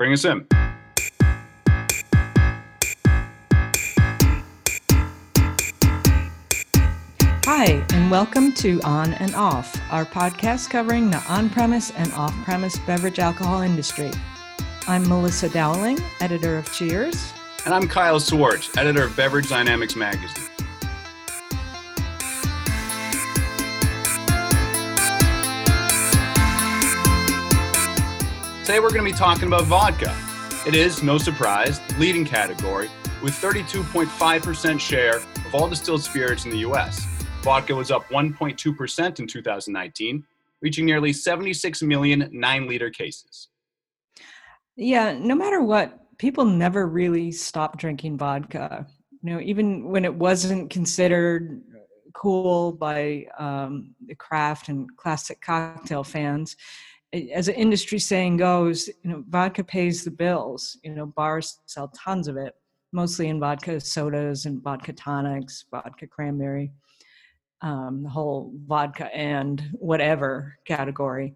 Bring us in. Hi, and welcome to On and Off, our podcast covering the on premise and off premise beverage alcohol industry. I'm Melissa Dowling, editor of Cheers. And I'm Kyle Swartz, editor of Beverage Dynamics Magazine. Today we're going to be talking about vodka. It is, no surprise, leading category with 32.5% share of all distilled spirits in the US. Vodka was up 1.2% in 2019, reaching nearly 76 million 9 liter cases. Yeah, no matter what, people never really stopped drinking vodka. You know, even when it wasn't considered cool by um, the craft and classic cocktail fans, as an industry saying goes, you know, vodka pays the bills. You know, bars sell tons of it, mostly in vodka sodas and vodka tonics, vodka cranberry, um, the whole vodka and whatever category.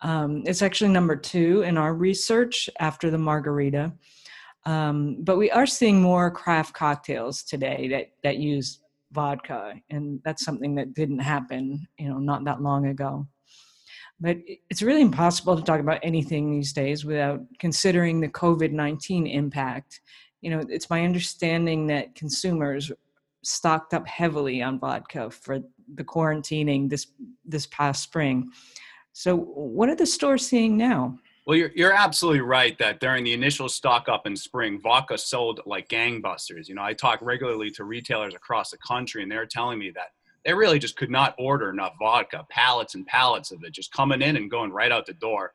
Um, it's actually number two in our research after the margarita. Um, but we are seeing more craft cocktails today that, that use vodka, and that's something that didn't happen, you know, not that long ago. But it's really impossible to talk about anything these days without considering the COVID 19 impact. You know, it's my understanding that consumers stocked up heavily on vodka for the quarantining this this past spring. So, what are the stores seeing now? Well, you're, you're absolutely right that during the initial stock up in spring, vodka sold like gangbusters. You know, I talk regularly to retailers across the country, and they're telling me that they really just could not order enough vodka, pallets and pallets of it, just coming in and going right out the door.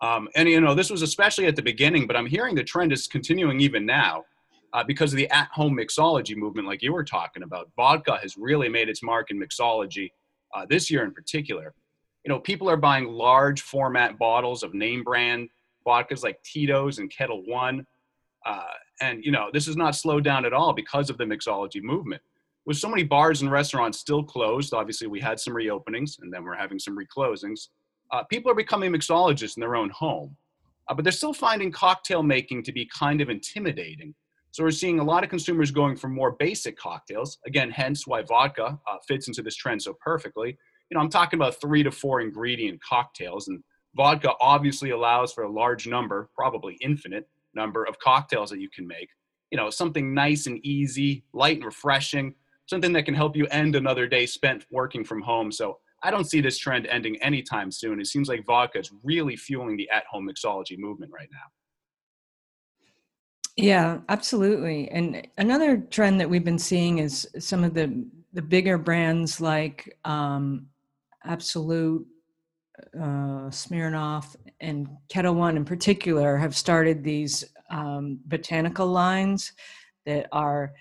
Um, and you know, this was especially at the beginning, but I'm hearing the trend is continuing even now uh, because of the at-home mixology movement, like you were talking about. Vodka has really made its mark in mixology uh, this year in particular. You know, people are buying large format bottles of name brand vodkas like Tito's and Ketel One. Uh, and you know, this is not slowed down at all because of the mixology movement with so many bars and restaurants still closed, obviously we had some reopenings and then we're having some reclosings. Uh, people are becoming mixologists in their own home, uh, but they're still finding cocktail making to be kind of intimidating. So we're seeing a lot of consumers going for more basic cocktails. Again, hence why vodka uh, fits into this trend so perfectly. You know, I'm talking about three to four ingredient cocktails, and vodka obviously allows for a large number, probably infinite number of cocktails that you can make. You know, something nice and easy, light and refreshing, something that can help you end another day spent working from home. So I don't see this trend ending anytime soon. It seems like vodka is really fueling the at home mixology movement right now. Yeah, absolutely. And another trend that we've been seeing is some of the the bigger brands like um, Absolut, uh, Smirnoff, and Ketel One in particular have started these um, botanical lines that are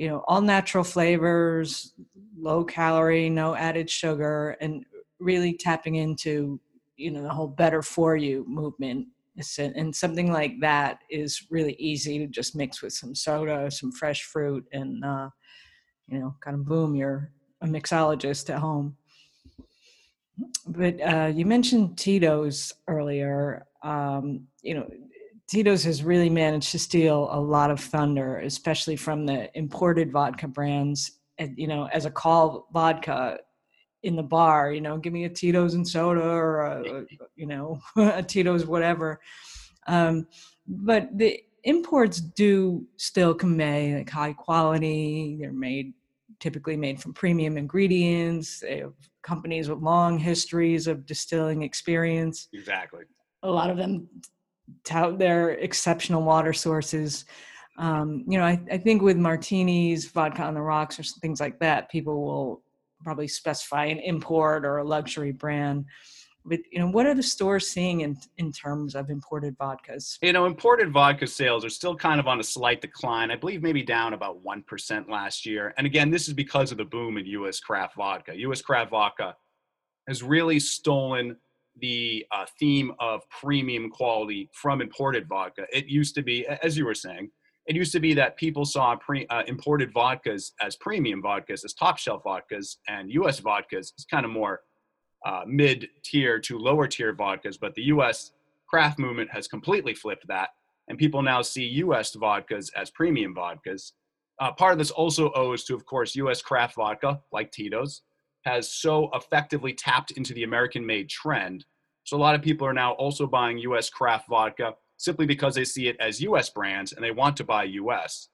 you know all natural flavors low calorie no added sugar and really tapping into you know the whole better for you movement. And something like that is really easy to just mix with some soda some fresh fruit and uh, you know kind of boom you're a mixologist at home. But uh, you mentioned tito's earlier. Um, you know Tito's has really managed to steal a lot of thunder, especially from the imported vodka brands. And, you know, as a call vodka in the bar, you know, give me a Tito's and soda or, a, you know, a Tito's whatever. Um, but the imports do still convey like high quality. They're made typically made from premium ingredients. They have companies with long histories of distilling experience. Exactly. A lot of them tout their exceptional water sources. Um, you know, I, I think with martinis, vodka on the rocks, or things like that, people will probably specify an import or a luxury brand. But you know, what are the stores seeing in in terms of imported vodkas? You know, imported vodka sales are still kind of on a slight decline. I believe maybe down about one percent last year. And again, this is because of the boom in U.S. craft vodka. U.S. craft vodka has really stolen the uh, theme of premium quality from imported vodka. It used to be, as you were saying, it used to be that people saw pre, uh, imported vodkas as premium vodkas, as top shelf vodkas, and U.S. vodkas is kind of more uh, mid tier to lower tier vodkas. But the U.S. craft movement has completely flipped that. and people now see U.S. vodkas as premium vodkas. Uh, part of this also owes to, of course, U.S. craft vodka, like Tito's, has so effectively tapped into the American-made trend. So a lot of people are now also buying U.S. craft vodka simply because they see it as U.S. brands and they want to buy U.S.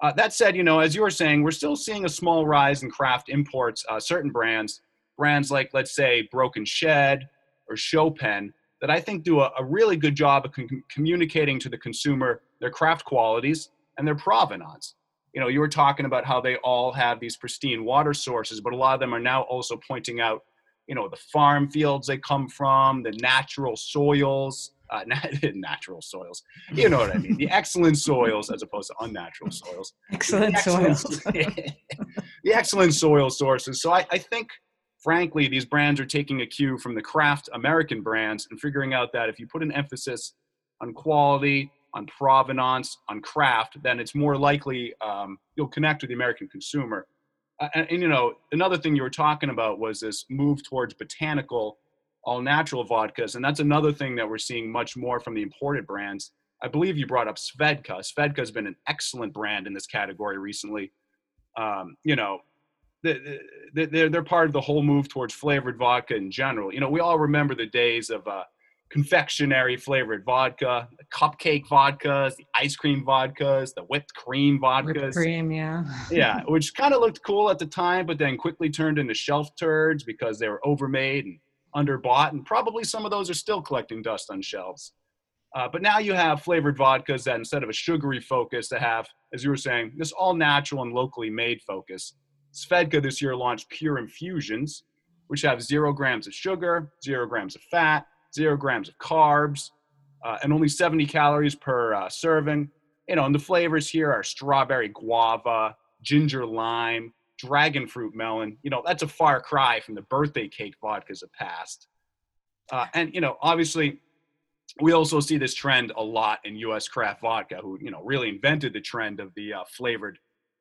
Uh, that said, you know, as you were saying, we're still seeing a small rise in craft imports. Uh, certain brands, brands like, let's say, Broken Shed or Chopin, that I think do a, a really good job of com- communicating to the consumer their craft qualities and their provenance. You know, you were talking about how they all have these pristine water sources, but a lot of them are now also pointing out, you know, the farm fields they come from, the natural soils, uh, natural soils. You know what I mean? The excellent soils as opposed to unnatural soils. Excellent, excellent soils. the excellent soil sources. So I, I think, frankly, these brands are taking a cue from the craft American brands and figuring out that if you put an emphasis on quality, on provenance, on craft, then it's more likely um, you'll connect with the American consumer. Uh, and, and, you know, another thing you were talking about was this move towards botanical all natural vodkas. And that's another thing that we're seeing much more from the imported brands. I believe you brought up Svedka. Svedka has been an excellent brand in this category recently. Um, you know, they're, they're part of the whole move towards flavored vodka in general. You know, we all remember the days of uh, confectionery flavored vodka, the cupcake vodkas, the ice cream vodkas, the whipped cream vodkas. Whipped cream, yeah. yeah, which kind of looked cool at the time, but then quickly turned into shelf turds because they were overmade and underbought, and probably some of those are still collecting dust on shelves. Uh, but now you have flavored vodkas that instead of a sugary focus, they have, as you were saying, this all natural and locally made focus. Svedka this year launched Pure Infusions, which have zero grams of sugar, zero grams of fat, zero grams of carbs, uh, and only 70 calories per uh, serving. You know, and the flavors here are strawberry guava, ginger lime, dragon fruit melon, you know, that's a far cry from the birthday cake vodkas of past. Uh, and, you know, obviously, we also see this trend a lot in U.S. craft vodka, who, you know, really invented the trend of the uh, flavored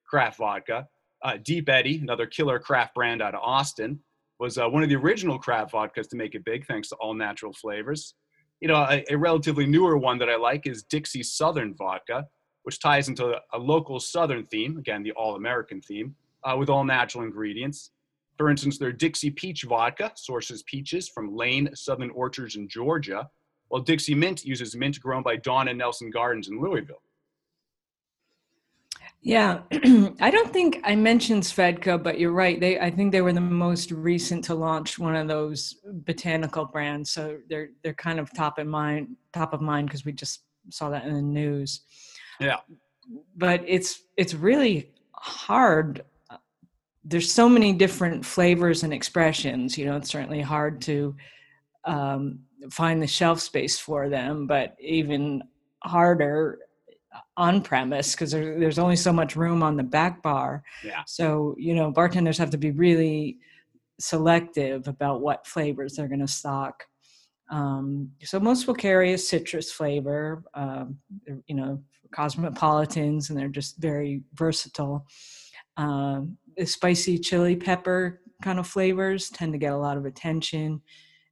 craft vodka. Uh, Deep Eddy, another killer craft brand out of Austin, was uh, one of the original craft vodkas to make it big, thanks to all natural flavors. You know, a, a relatively newer one that I like is Dixie Southern Vodka, which ties into a local Southern theme, again, the all American theme uh, with all natural ingredients. For instance, their Dixie Peach Vodka sources peaches from Lane Southern Orchards in Georgia, while Dixie Mint uses mint grown by Dawn and Nelson Gardens in Louisville. Yeah, I don't think I mentioned Svedka, but you're right. They, I think they were the most recent to launch one of those botanical brands, so they're they're kind of top of mind, top of mind because we just saw that in the news. Yeah, but it's it's really hard there's so many different flavors and expressions you know it's certainly hard to um, find the shelf space for them but even harder on premise because there, there's only so much room on the back bar yeah so you know bartenders have to be really selective about what flavors they're going to stock um, so most will carry a citrus flavor um, you know cosmopolitans and they're just very versatile um, spicy chili pepper kind of flavors tend to get a lot of attention.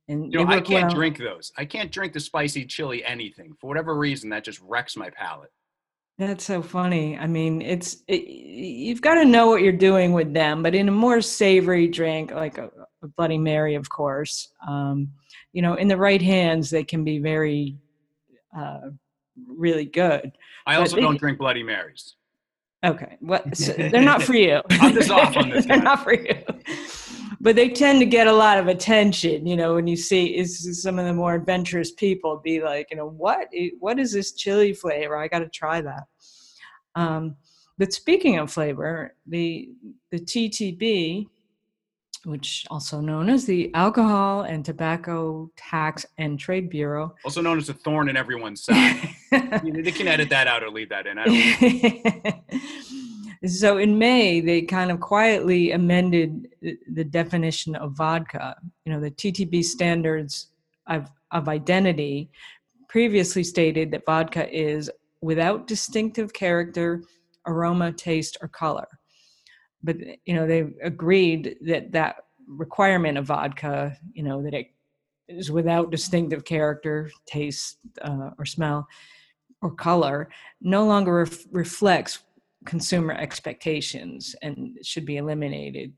And you know, I can't well. drink those. I can't drink the spicy chili anything for whatever reason. That just wrecks my palate. That's so funny. I mean, it's it, you've got to know what you're doing with them, but in a more savory drink, like a, a Bloody Mary, of course, um, you know, in the right hands, they can be very, uh, really good. I also don't drink Bloody Marys. Okay. What? So they're not for you. I'm just off on this. they're not for you. But they tend to get a lot of attention, you know, when you see is some of the more adventurous people be like, you know, what what is this chili flavor? I got to try that. Um, but speaking of flavor, the the TTB, which also known as the Alcohol and Tobacco Tax and Trade Bureau, also known as a thorn in everyone's side. they can edit that out or leave that in. so in May, they kind of quietly amended the definition of vodka. You know, the TTB standards of, of identity previously stated that vodka is without distinctive character, aroma, taste, or color. But you know, they agreed that that requirement of vodka, you know, that it is without distinctive character, taste, uh, or smell, or color no longer ref- reflects consumer expectations and should be eliminated.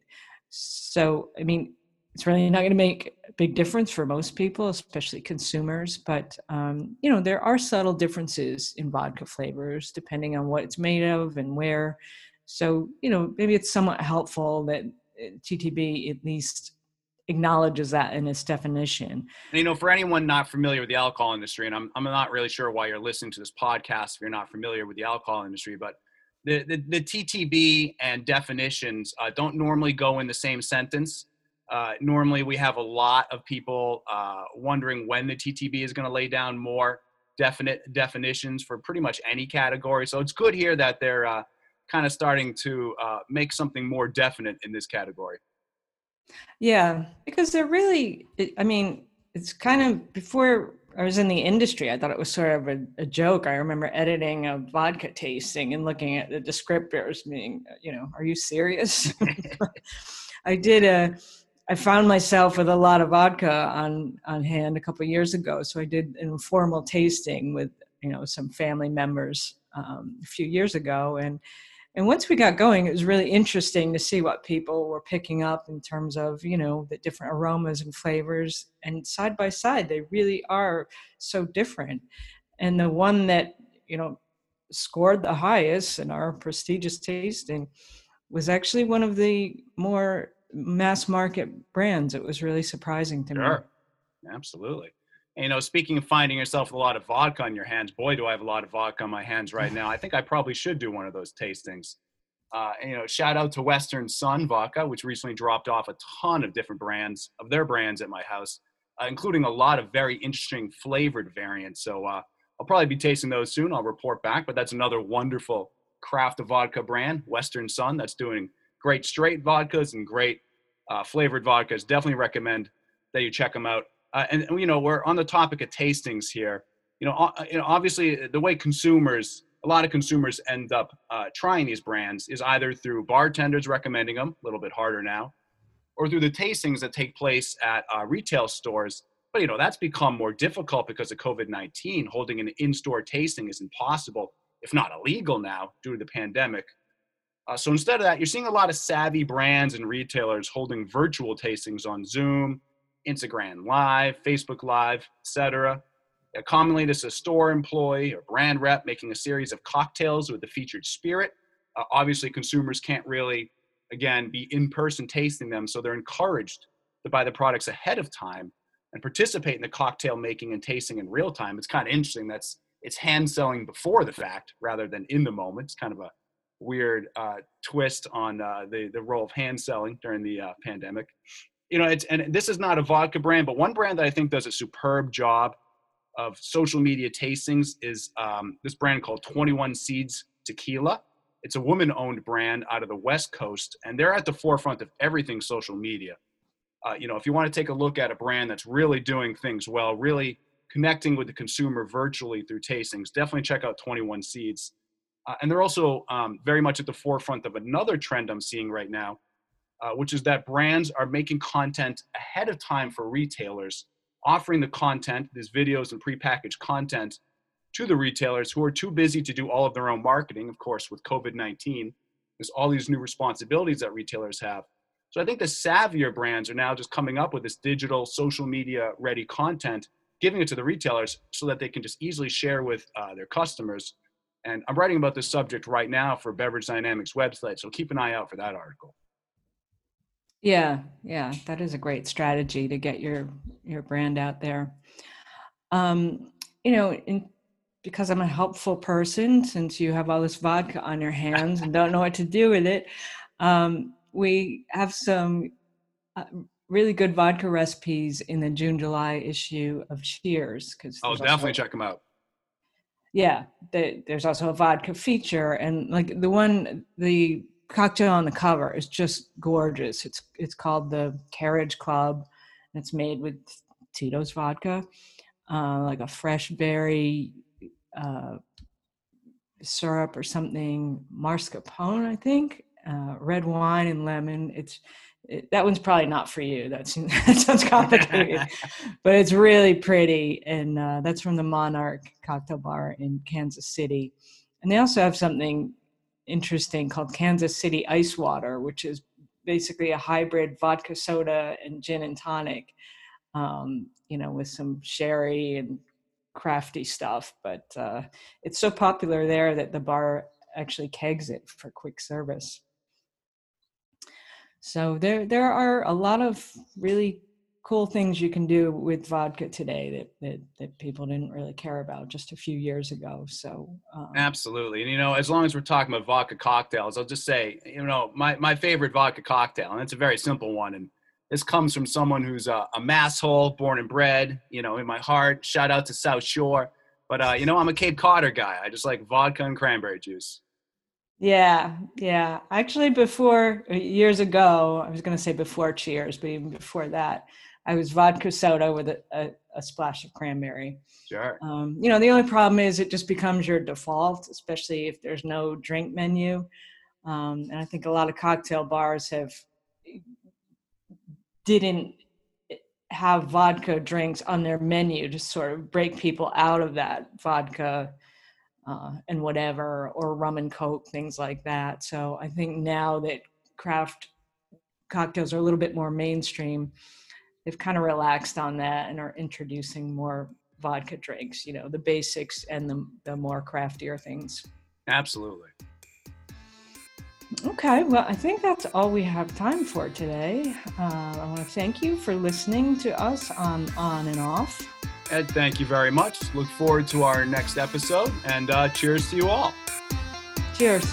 So, I mean, it's really not going to make a big difference for most people, especially consumers. But um, you know, there are subtle differences in vodka flavors depending on what it's made of and where. So, you know, maybe it's somewhat helpful that uh, TTB at least acknowledges that in its definition. You know, for anyone not familiar with the alcohol industry, and I'm, I'm not really sure why you're listening to this podcast if you're not familiar with the alcohol industry, but the, the, the TTB and definitions uh, don't normally go in the same sentence. Uh, normally, we have a lot of people uh, wondering when the TTB is going to lay down more definite definitions for pretty much any category. So it's good here that they're uh, kind of starting to uh, make something more definite in this category. Yeah, because they're really, I mean, it's kind of before I was in the industry, I thought it was sort of a, a, joke. I remember editing a vodka tasting and looking at the descriptors, being, you know, are you serious? I did a, I found myself with a lot of vodka on on hand a couple years ago, so I did an informal tasting with you know some family members um, a few years ago, and and once we got going it was really interesting to see what people were picking up in terms of you know the different aromas and flavors. And side by side they really are so different. And the one that you know scored the highest in our prestigious tasting was actually one of the more mass market brands. It was really surprising to sure. me absolutely you know, speaking of finding yourself a lot of vodka on your hands, boy, do I have a lot of vodka on my hands right now. I think I probably should do one of those tastings. Uh, you know, shout out to Western Son Vodka, which recently dropped off a ton of different brands of their brands at my house, uh, including a lot of very interesting flavored variants. So uh, I'll probably be tasting those soon. I'll report back. But that's another wonderful craft of vodka brand, Western Son, that's doing great straight vodkas and great uh, flavored vodkas. Definitely recommend that you check them out. Uh, and you know, we're on the topic of tastings here. You know, uh, you know, obviously the way consumers, a lot of consumers end up uh, trying these brands is either through bartenders recommending them, a little bit harder now, or through the tastings that take place at uh, retail stores. But you know, that's become more difficult because of COVID-19. Holding an in-store tasting is impossible, if not illegal now, due to the pandemic. Uh, so instead of that, you're seeing a lot of savvy brands and retailers holding virtual tastings on Zoom, Instagram Live, Facebook Live, etc. Uh, commonly, this is a store employee or brand rep making a series of cocktails with the featured spirit. Uh, obviously, consumers can't really, again, be in person tasting them, so they're encouraged to buy the products ahead of time and participate in the cocktail making and tasting in real time. It's kind of interesting. That's it's hand selling before the fact rather than in the moment. It's kind of a weird uh, twist on uh, the the role of hand selling during the uh, pandemic you know, it's and this is not a vodka brand, but one brand that I think does a superb job of social media tastings is um, this brand called 21 Seeds Tequila. It's a woman-owned brand out of the West Coast, and they're at the forefront of everything social media. Uh, you know, if you want to take a look at a brand that's really doing things well, really connecting with the consumer virtually through tastings, definitely check out 21 Seeds. Uh, and they're also um, very much at the forefront of another trend I'm seeing right now, uh, which is that brands are making content ahead of time for retailers, offering the content, these videos and prepackaged content to the retailers who are too busy to do all of their own marketing, of course, with COVID 19. There's all these new responsibilities that retailers have. So I think the savvier brands are now just coming up with this digital social media ready content, giving it to the retailers so that they can just easily share with uh, their customers. And I'm writing about this subject right now for Beverage Dynamics website, so keep an eye out for that article. Yeah, yeah, that is a great strategy to get your your brand out there. Um, you know, in, because I'm a helpful person, since you have all this vodka on your hands and don't know what to do with it, um, we have some uh, really good vodka recipes in the June July issue of Cheers. Because I'll definitely check them out. Yeah, the, there's also a vodka feature, and like the one the cocktail on the cover is just gorgeous. It's it's called the Carriage Club, and it's made with Tito's vodka, uh, like a fresh berry uh, syrup or something, mascarpone, I think, uh, red wine and lemon. It's it, that one's probably not for you. That's that sounds complicated, but it's really pretty, and uh, that's from the Monarch Cocktail Bar in Kansas City. And they also have something interesting called Kansas City Ice Water, which is basically a hybrid vodka soda and gin and tonic, um, you know, with some sherry and crafty stuff. But uh, it's so popular there that the bar actually kegs it for quick service. So there there are a lot of really cool things you can do with vodka today that that, that people didn't really care about just a few years ago. So um, absolutely, and you know, as long as we're talking about vodka cocktails, I'll just say, you know, my my favorite vodka cocktail, and it's a very simple one, and this comes from someone who's a, a masshole, born and bred, you know, in my heart. Shout out to South Shore, but uh, you know, I'm a Cape Codder guy. I just like vodka and cranberry juice. Yeah, yeah. Actually, before uh, years ago, I was going to say before Cheers, but even before that, I was vodka soda with a, a, a splash of cranberry. Sure. Um, you know, the only problem is it just becomes your default, especially if there's no drink menu. Um, and I think a lot of cocktail bars have didn't have vodka drinks on their menu to sort of break people out of that vodka uh, and whatever, or rum and coke, things like that. So I think now that craft cocktails are a little bit more mainstream, they've kind of relaxed on that and are introducing more vodka drinks, you know, the basics and the, the more craftier things. Absolutely. Okay, well, I think that's all we have time for today. Uh, I want to thank you for listening to us on On and Off. Ed, thank you very much. Look forward to our next episode and uh, cheers to you all. Cheers.